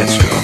Let's go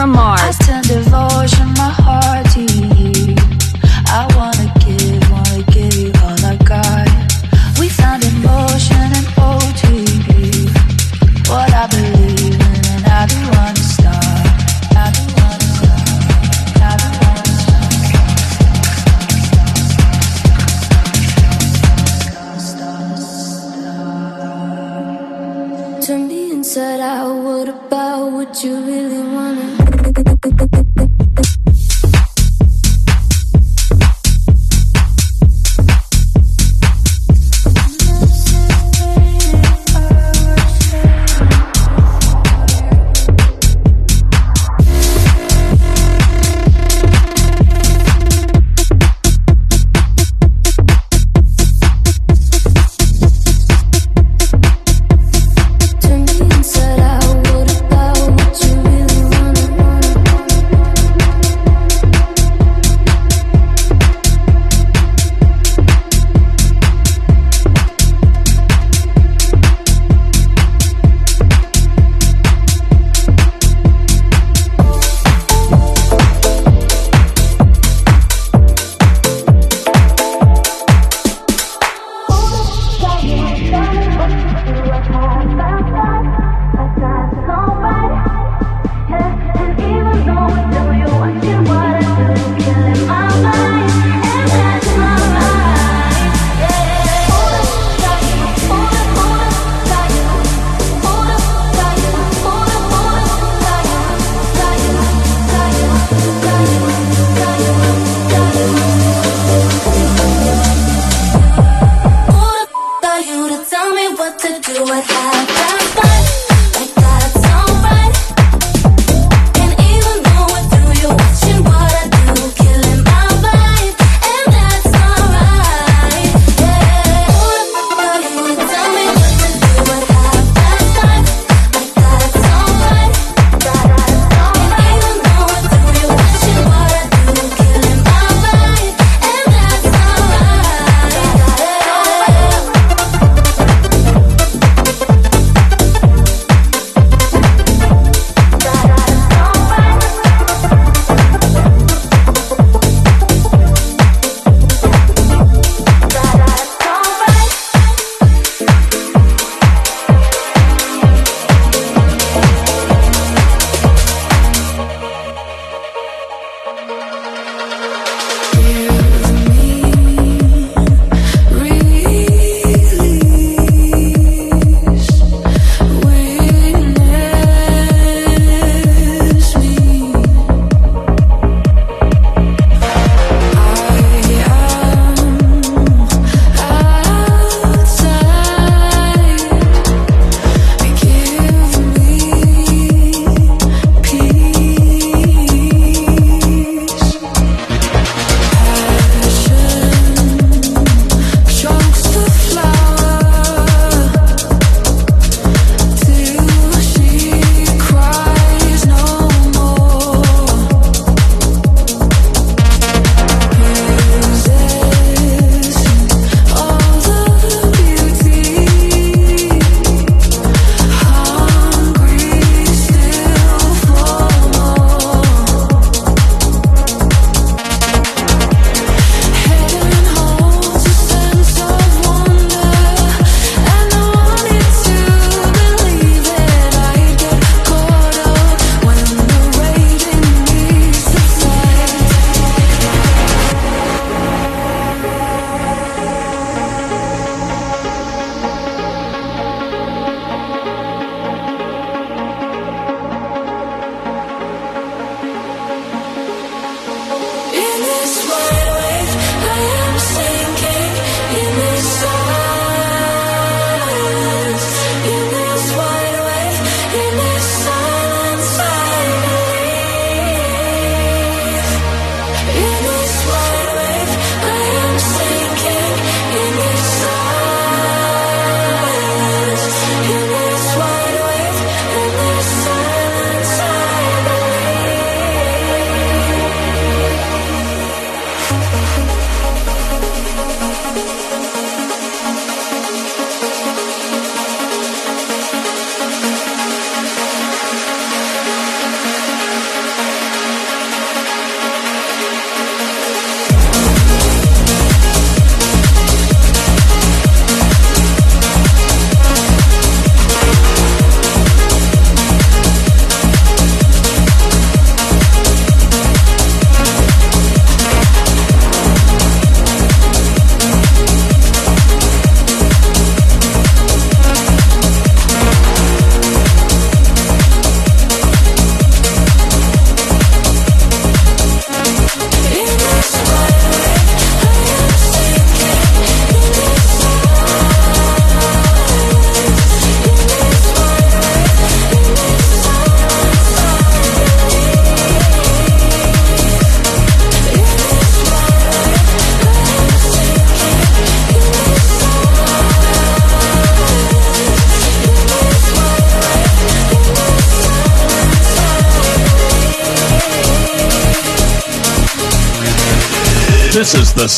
from Mars.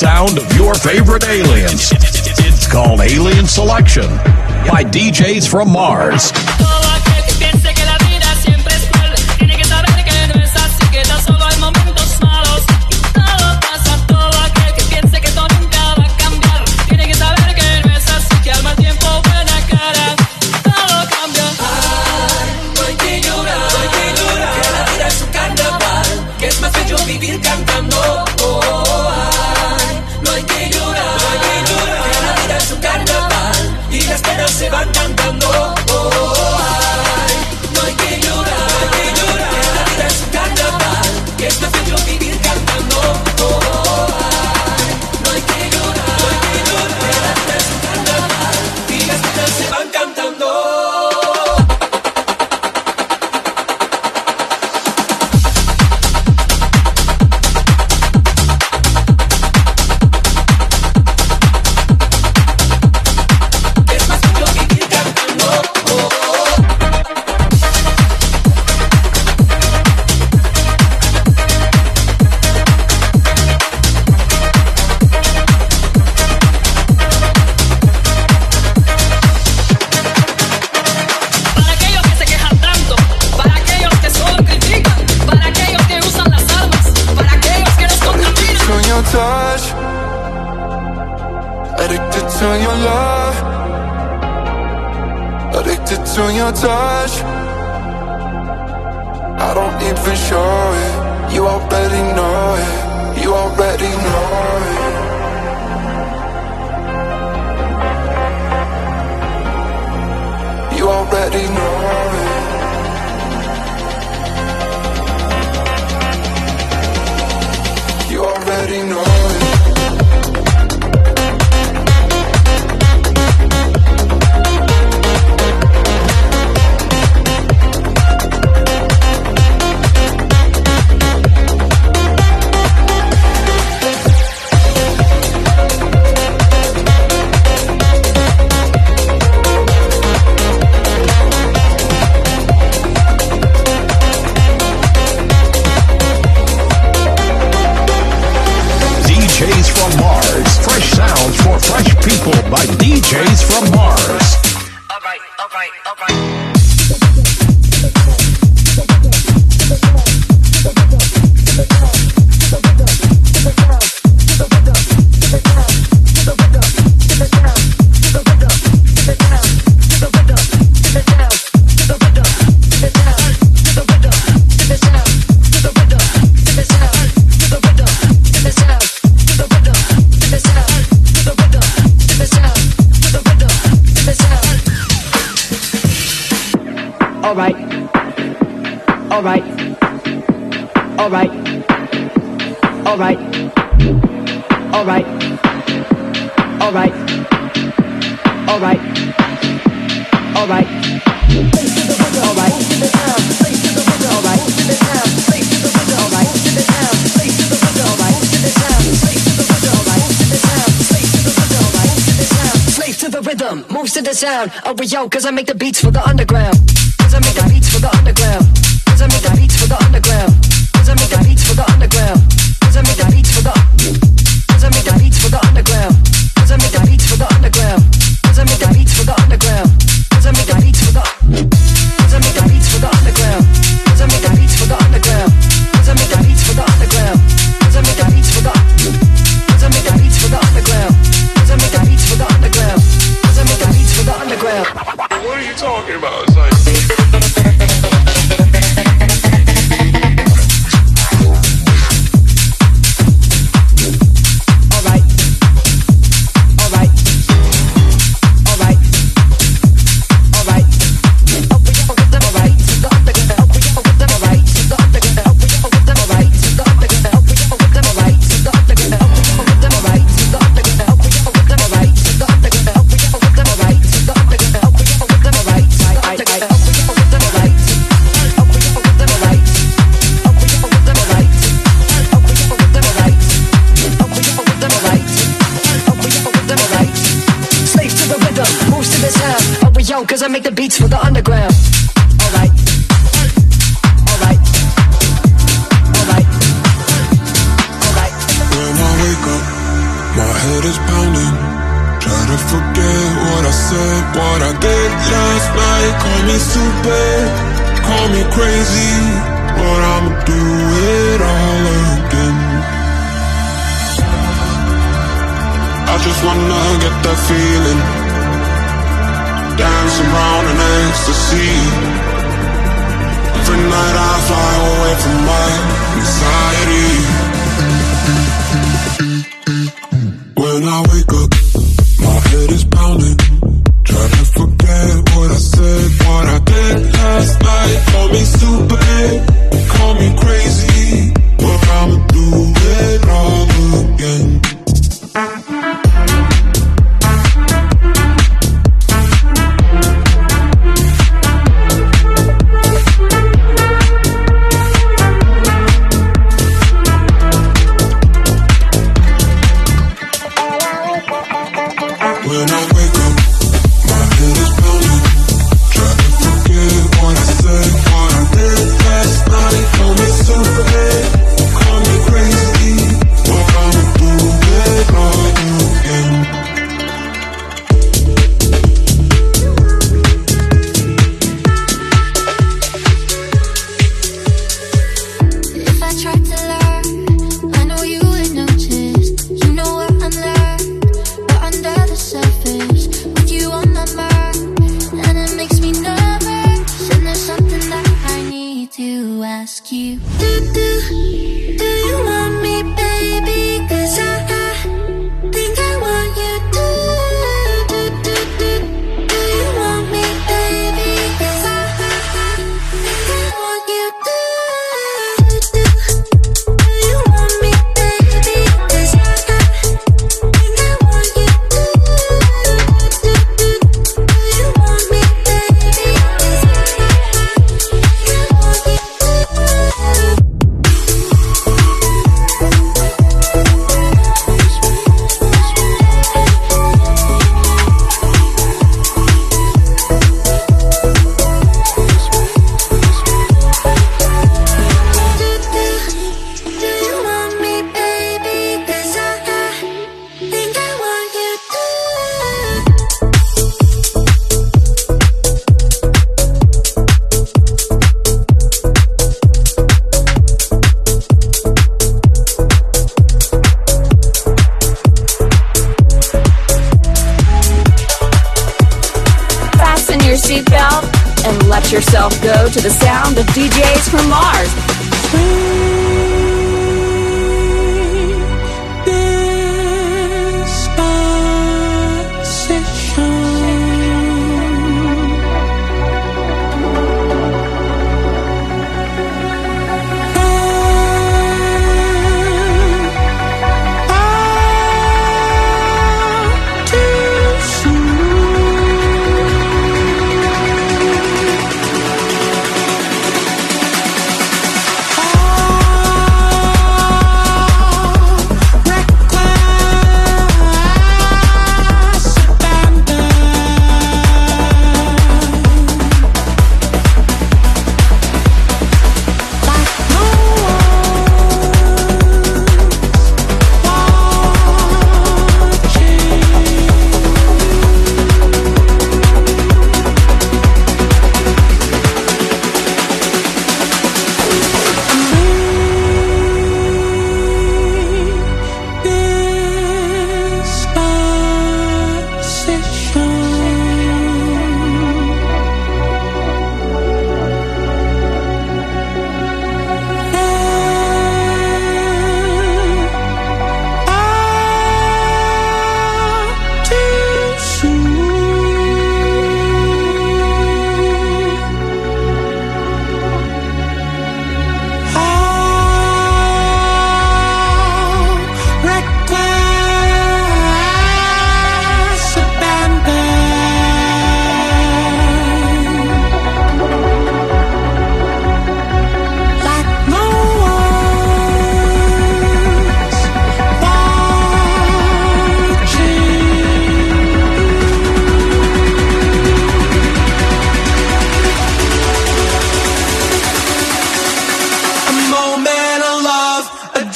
sound of your favorite aliens. It's called Alien Selection by DJs from Mars. from Mars. Fresh sounds for fresh people by DJs from Mars. All right, all right, all right. Alright. Alright. Alright. Alright. Alright. Alright. Alright. Alright. Moves to the sound, oh yo, cause I make the beats for the underground. Cause I make the beats for the underground.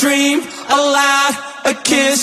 Dream, a lie, a kiss,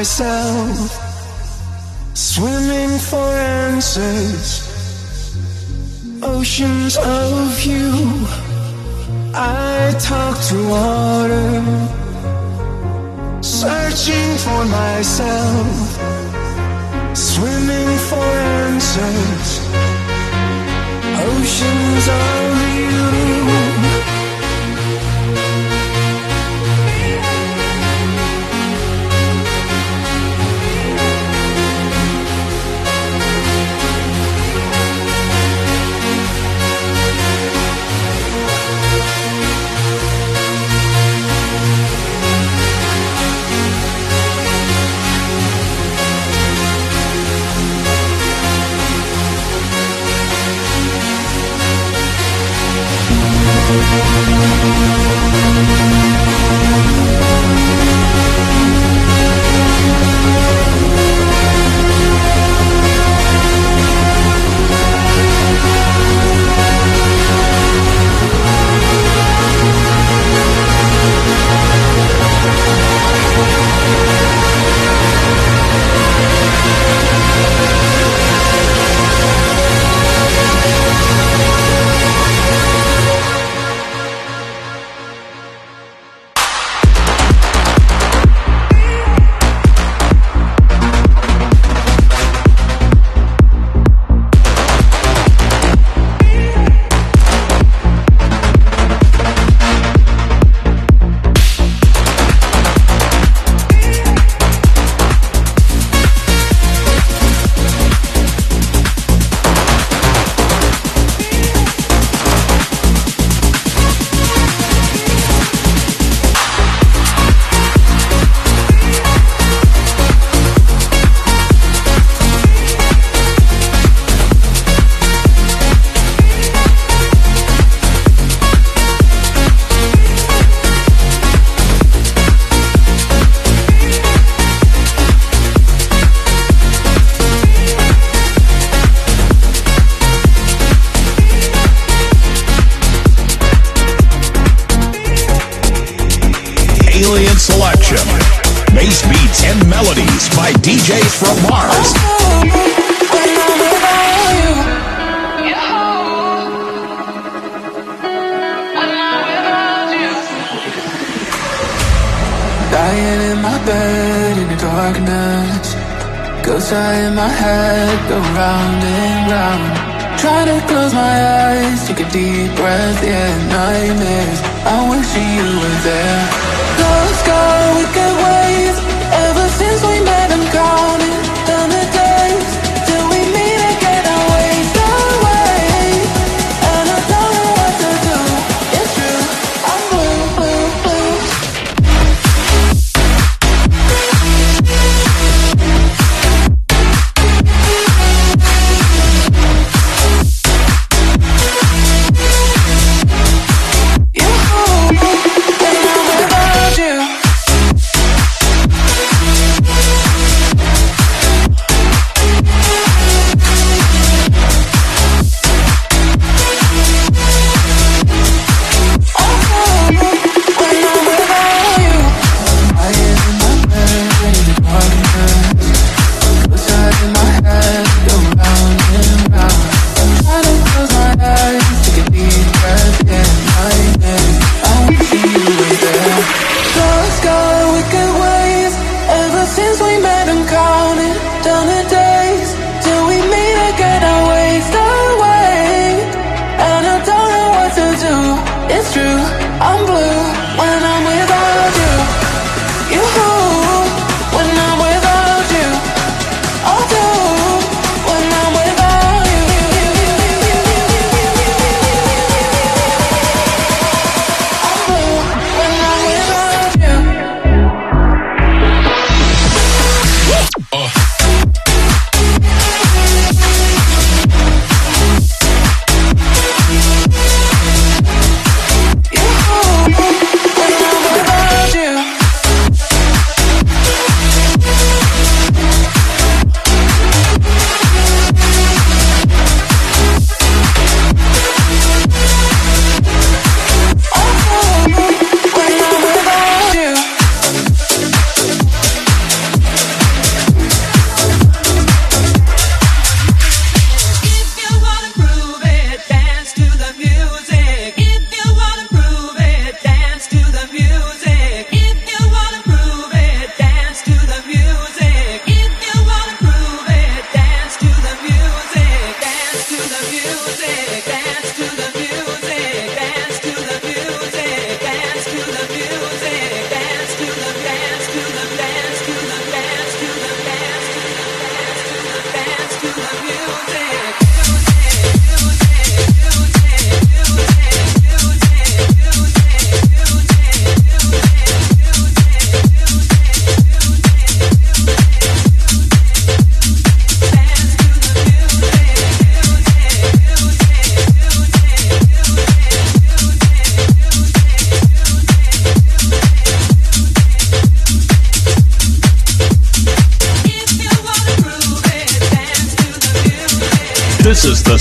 myself, swimming for answers. Oceans of you, I talk to water, searching for myself, swimming for answers. Oceans of you. Thank you.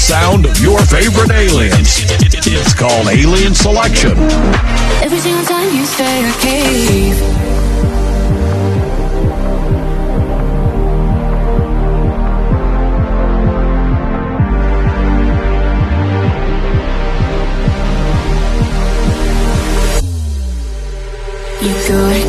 sound of your favorite aliens. It's called alien selection. Every single time you say cave. You go.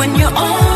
when you're on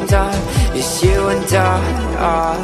and I, is you and I. And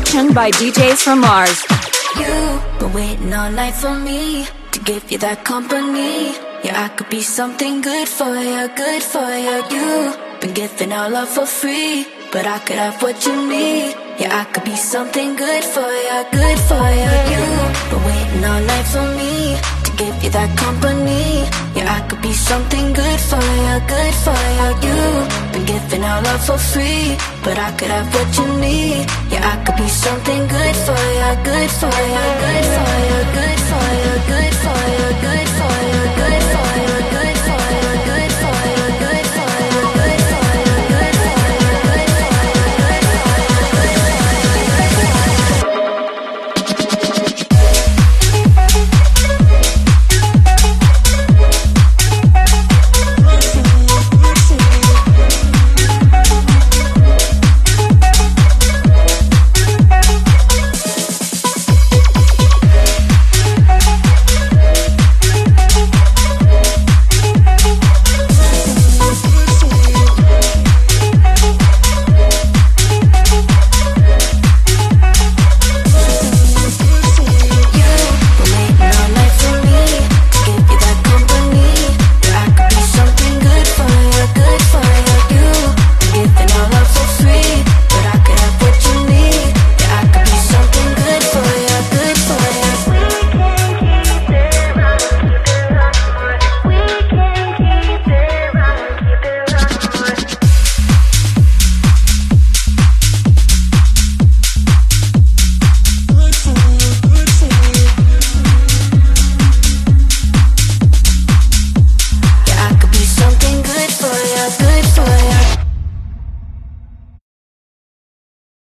Selection by DJs from Mars. You've been waiting all night for me to give you that company. Yeah, I could be something good for you, good for you. You've been giving all love for free, but I could have what you need. Yeah, I could be something good for you, good for you. You've been waiting all night for me give you that company Yeah, I could be something good for you, good for you You've been giving our love for free But I could have what you need. Yeah, I could be something good for you, good for you Good for you, good for you, good for you Good for you, good for you